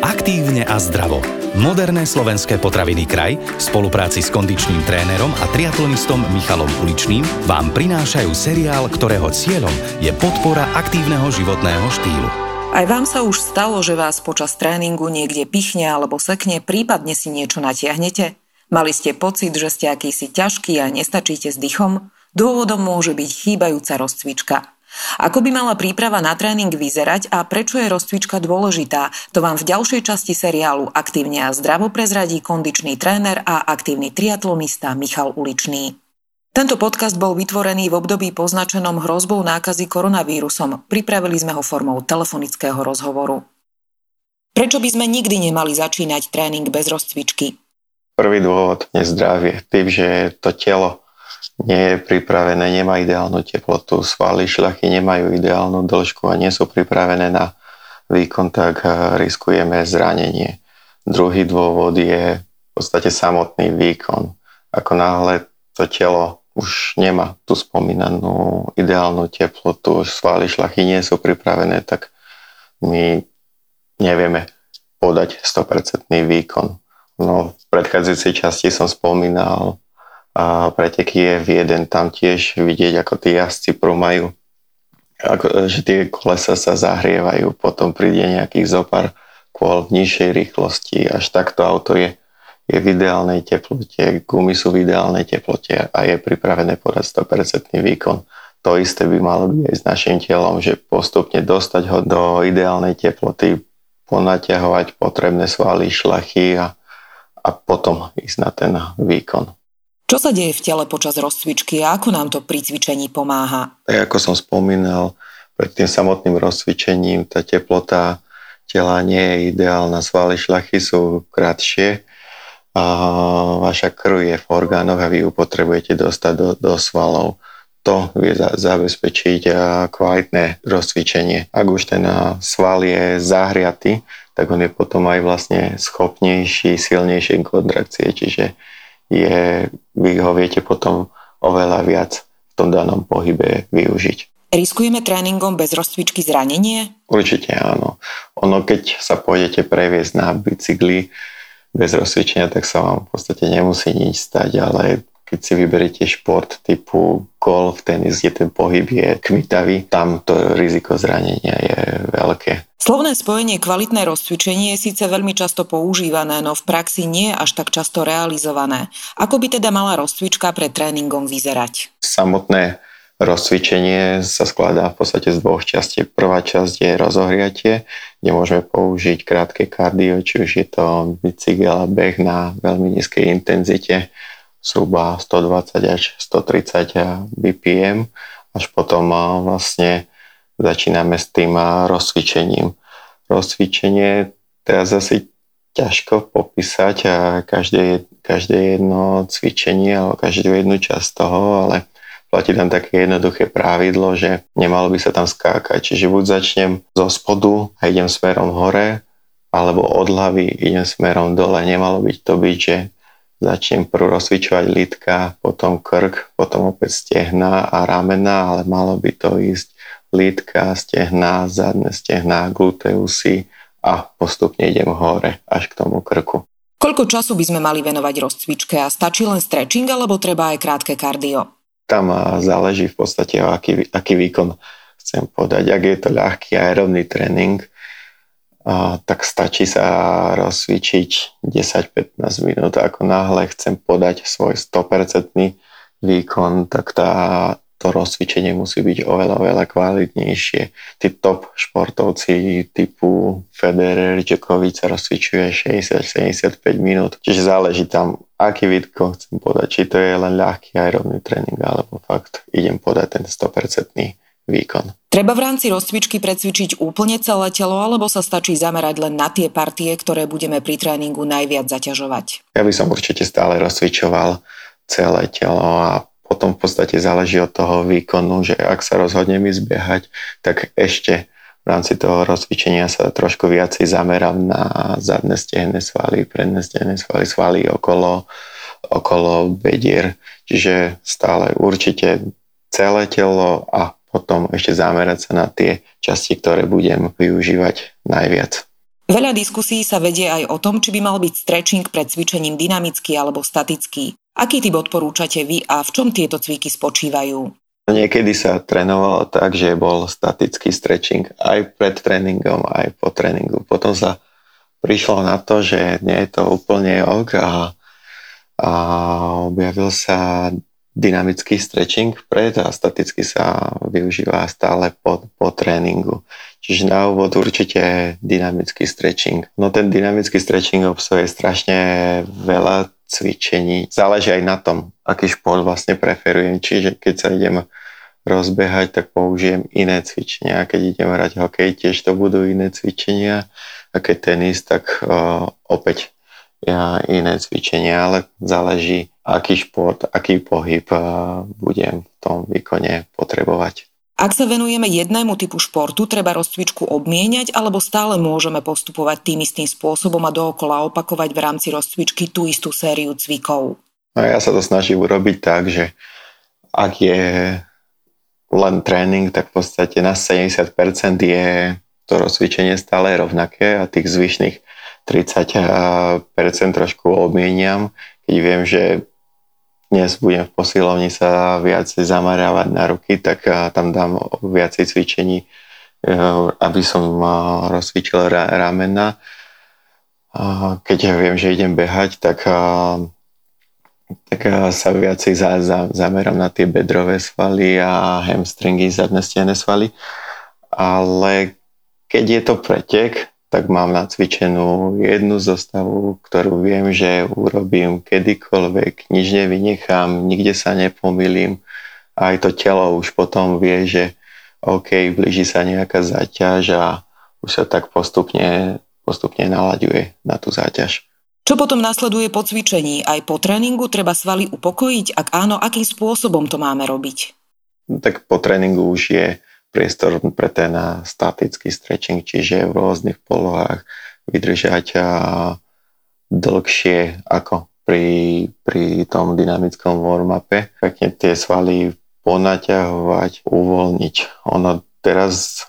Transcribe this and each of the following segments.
Aktívne a zdravo. Moderné slovenské potraviny kraj v spolupráci s kondičným trénerom a triatlonistom Michalom Uličným vám prinášajú seriál, ktorého cieľom je podpora aktívneho životného štýlu. Aj vám sa už stalo, že vás počas tréningu niekde pichne alebo sekne, prípadne si niečo natiahnete? Mali ste pocit, že ste akýsi ťažký a nestačíte s dychom? Dôvodom môže byť chýbajúca rozcvička. Ako by mala príprava na tréning vyzerať a prečo je rozcvička dôležitá, to vám v ďalšej časti seriálu Aktívne a zdravo prezradí kondičný tréner a aktívny triatlonista Michal Uličný. Tento podcast bol vytvorený v období poznačenom hrozbou nákazy koronavírusom. Pripravili sme ho formou telefonického rozhovoru. Prečo by sme nikdy nemali začínať tréning bez rozcvičky? Prvý dôvod je zdravie. Tým, že to telo nie je pripravené, nemá ideálnu teplotu, svaly, šľachy nemajú ideálnu dĺžku a nie sú pripravené na výkon, tak eh, riskujeme zranenie. Druhý dôvod je v podstate samotný výkon. Ako náhle to telo už nemá tú spomínanú ideálnu teplotu, svaly, šlachy nie sú pripravené, tak my nevieme podať 100% výkon. No, v predchádzajúcej časti som spomínal a preteky je v jeden tam tiež vidieť, ako tí jazdci prúmajú, ako, že tie kolesa sa zahrievajú, potom príde nejakých zopár kôl v nižšej rýchlosti, až takto auto je, je v ideálnej teplote, gumy sú v ideálnej teplote a je pripravené podať 100% výkon. To isté by malo byť aj s našim telom, že postupne dostať ho do ideálnej teploty, ponaťahovať potrebné svaly, šlachy a, a potom ísť na ten výkon. Čo sa deje v tele počas rozcvičky a ako nám to pri cvičení pomáha? Tak ako som spomínal, pred tým samotným rozcvičením tá teplota tela nie je ideálna, svaly šlachy sú kratšie a vaša krv je v orgánoch a vy ju potrebujete dostať do, do svalov. To vie zabezpečiť kvalitné rozcvičenie. Ak už ten sval je zahriatý, tak on je potom aj vlastne schopnejší, silnejšie kontrakcie, čiže je, vy ho viete potom oveľa viac v tom danom pohybe využiť. Riskujeme tréningom bez rozcvičky zranenie? Určite áno. Ono, keď sa pôjdete previesť na bicykli bez rozcvičenia, tak sa vám v podstate nemusí nič stať, ale keď si vyberiete šport typu golf, tenis, kde ten pohyb je kmitavý, tam to riziko zranenia je veľké. Slovné spojenie kvalitné rozcvičenie je síce veľmi často používané, no v praxi nie je až tak často realizované. Ako by teda mala rozcvička pred tréningom vyzerať? Samotné rozcvičenie sa skladá v podstate z dvoch častí. Prvá časť je rozohriatie, kde môžeme použiť krátke kardio, či už je to bicykel a beh na veľmi nízkej intenzite, zhruba 120 až 130 BPM, až potom vlastne začíname s tým rozcvičením. Rozcvičenie teraz asi ťažko popísať a každé, každé jedno cvičenie alebo každú jednu časť toho, ale platí tam také jednoduché pravidlo, že nemalo by sa tam skákať. Čiže buď začnem zo spodu a idem smerom hore, alebo od hlavy idem smerom dole. Nemalo byť to byť, že začnem prv rozcvičovať lítka, potom krk, potom opäť stehna a ramena, ale malo by to ísť lítka, stehná, zadné stehná, gluteusy a postupne idem hore až k tomu krku. Koľko času by sme mali venovať rozcvičke a stačí len stretching alebo treba aj krátke kardio? Tam záleží v podstate, aký, aký výkon chcem podať. Ak je to ľahký aerobný tréning, a, tak stačí sa rozcvičiť 10-15 minút. Ako náhle chcem podať svoj 100% výkon, tak tá to rozcvičenie musí byť oveľa, oveľa kvalitnejšie. Tí top športovci typu Federer, Djokovic sa rozcvičuje 60-75 minút, čiže záleží tam, aký výdko chcem podať, či to je len ľahký aerobný tréning, alebo fakt idem podať ten 100% výkon. Treba v rámci rozcvičky precvičiť úplne celé telo, alebo sa stačí zamerať len na tie partie, ktoré budeme pri tréningu najviac zaťažovať? Ja by som určite stále rozcvičoval celé telo a potom v podstate záleží od toho výkonu, že ak sa rozhodnem ísť behať, tak ešte v rámci toho rozcvičenia sa trošku viacej zamerám na zadné stehné svaly, predné stehné svaly, svaly okolo, okolo bedier. Čiže stále určite celé telo a potom ešte zamerať sa na tie časti, ktoré budem využívať najviac. Veľa diskusí sa vedie aj o tom, či by mal byť stretching pred cvičením dynamický alebo statický. Aký typ odporúčate vy a v čom tieto cviky spočívajú? Niekedy sa trénovalo tak, že bol statický stretching aj pred tréningom, aj po tréningu. Potom sa prišlo na to, že nie je to úplne ok a, a objavil sa dynamický stretching pred a staticky sa využíva stále po, po tréningu. Čiže na úvod určite dynamický stretching. No ten dynamický stretching obsahuje strašne veľa cvičení. Záleží aj na tom, aký šport vlastne preferujem. Čiže keď sa idem rozbehať, tak použijem iné cvičenia. Keď idem hrať hokej, tiež to budú iné cvičenia. A keď tenis, tak uh, opäť ja, iné cvičenia, ale záleží, aký šport, aký pohyb uh, budem v tom výkone potrebovať. Ak sa venujeme jednému typu športu, treba rozcvičku obmieniať alebo stále môžeme postupovať tým istým spôsobom a dookola opakovať v rámci rozcvičky tú istú sériu cvikov? No ja sa to snažím urobiť tak, že ak je len tréning, tak v podstate na 70% je to rozcvičenie stále rovnaké a tých zvyšných 30% trošku obmieniam, keď viem, že dnes budem v posilovni sa viacej zamerávať na ruky, tak tam dám viacej cvičení, e, aby som rozcvičil ramena. Keď ja viem, že idem behať, tak, tak sa viacej za, za, zamerám na tie bedrové svaly a hamstringy, zadné stehné svaly. Ale keď je to pretek, tak mám nacvičenú jednu zostavu, ktorú viem, že urobím kedykoľvek, nič nevynechám, nikde sa nepomilím. A aj to telo už potom vie, že OK, blíži sa nejaká záťaž a už sa tak postupne, postupne nalaďuje na tú záťaž. Čo potom nasleduje po cvičení? Aj po tréningu treba svaly upokojiť? Ak áno, akým spôsobom to máme robiť? Tak po tréningu už je priestor pre ten statický stretching, čiže v rôznych polohách vydržať dlhšie ako pri, pri tom dynamickom warm-upe. Pekne tie svaly ponaťahovať, uvoľniť. Ono teraz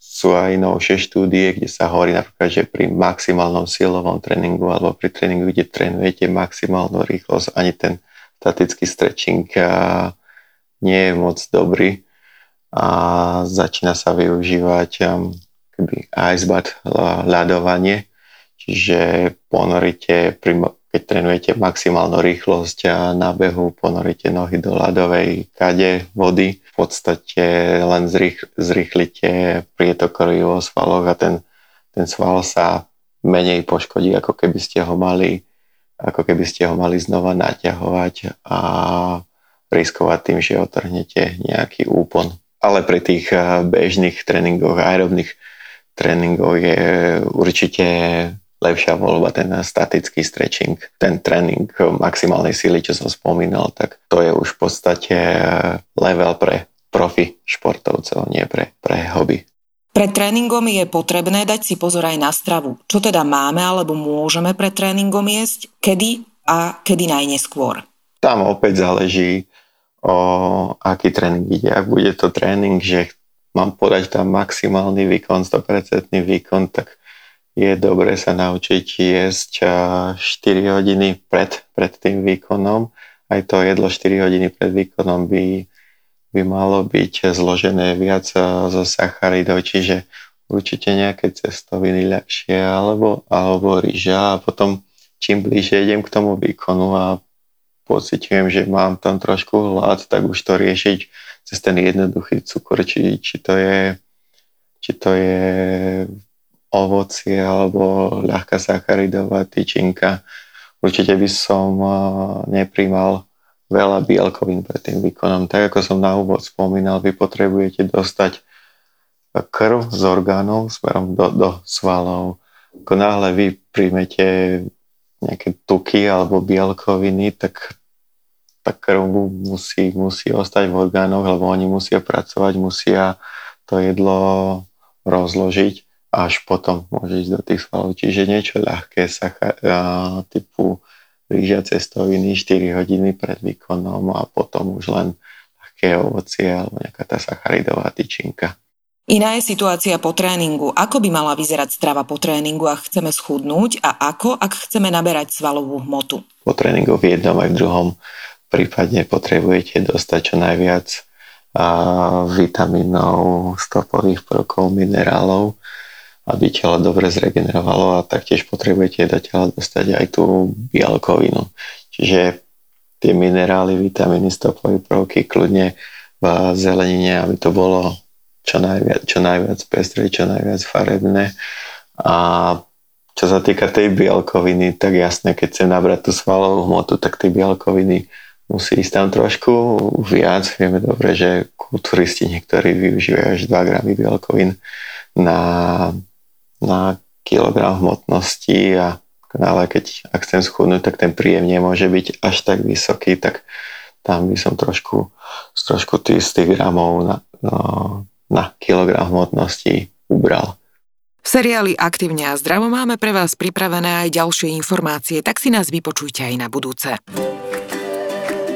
sú aj novšie štúdie, kde sa hovorí napríklad, že pri maximálnom silovom tréningu alebo pri tréningu, kde trénujete maximálnu rýchlosť, ani ten statický stretching nie je moc dobrý a začína sa využívať um, keby ice bath, ľadovanie, čiže ponoríte, keď trénujete maximálnu rýchlosť a na behu, ponoríte nohy do ľadovej kade vody, v podstate len zrých, zrýchlite prietok krvi vo svaloch a ten, ten sval sa menej poškodí, ako keby ste ho mali ako keby ste ho mali znova naťahovať a riskovať tým, že otrhnete nejaký úpln ale pri tých eh, bežných tréningoch, aerobných tréningoch je určite lepšia voľba ten statický stretching. Ten tréning maximálnej síly, čo som spomínal, tak to je už v podstate eh, level pre profi športovcov, nie pre, pre hobby. Pred tréningom je potrebné dať si pozor aj na stravu. Čo teda máme alebo môžeme pred tréningom jesť, kedy a kedy najneskôr? Tam opäť záleží o aký tréning ide. Ak bude to tréning, že mám podať tam maximálny výkon, 100% výkon, tak je dobre sa naučiť jesť 4 hodiny pred, pred tým výkonom. Aj to jedlo 4 hodiny pred výkonom by, by malo byť zložené viac zo sacharidov, čiže určite nejaké cestoviny ľahšie alebo, alebo rýža a potom čím bližšie idem k tomu výkonu a pocitujem, že mám tam trošku hlad, tak už to riešiť cez ten jednoduchý cukor, či, či to je či to je ovocie alebo ľahká sacharidová tyčinka. Určite by som nepríjmal veľa bielkovín pred tým výkonom. Tak ako som na úvod spomínal, vy potrebujete dostať krv z orgánov smerom do, do svalov. Ako náhle vy príjmete nejaké tuky alebo bielkoviny, tak tá krv musí, musí ostať v orgánoch, lebo oni musia pracovať, musia to jedlo rozložiť až potom môže ísť do tých svalov. Čiže niečo ľahké sa typu rýža cestoviny 4 hodiny pred výkonom a potom už len ľahké ovocie alebo nejaká tá sacharidová tyčinka. Iná je situácia po tréningu. Ako by mala vyzerať strava po tréningu, ak chceme schudnúť a ako, ak chceme naberať svalovú hmotu? Po tréningu v jednom aj v druhom prípadne potrebujete dostať čo najviac vitamínov, stopových prvkov, minerálov, aby telo dobre zregenerovalo a taktiež potrebujete do tela dostať aj tú bielkovinu. Čiže tie minerály, vitamíny, stopové prvky kľudne v zelenine, aby to bolo čo najviac, čo najviac pestré, čo najviac farebné. A čo sa týka tej bielkoviny, tak jasne, keď chcem nabrať tú svalovú hmotu, tak tie bielkoviny musí ísť tam trošku viac. Vieme dobre, že kulturisti niektorí využívajú až 2 gramy bielkovín na, na kilogram hmotnosti a ale keď ak chcem schudnúť, tak ten príjem nemôže byť až tak vysoký, tak tam by som trošku, trošku tých, z tých gramov na, no, na kilogram hmotnosti ubral. V seriáli Aktívne a zdravo máme pre vás pripravené aj ďalšie informácie, tak si nás vypočujte aj na budúce.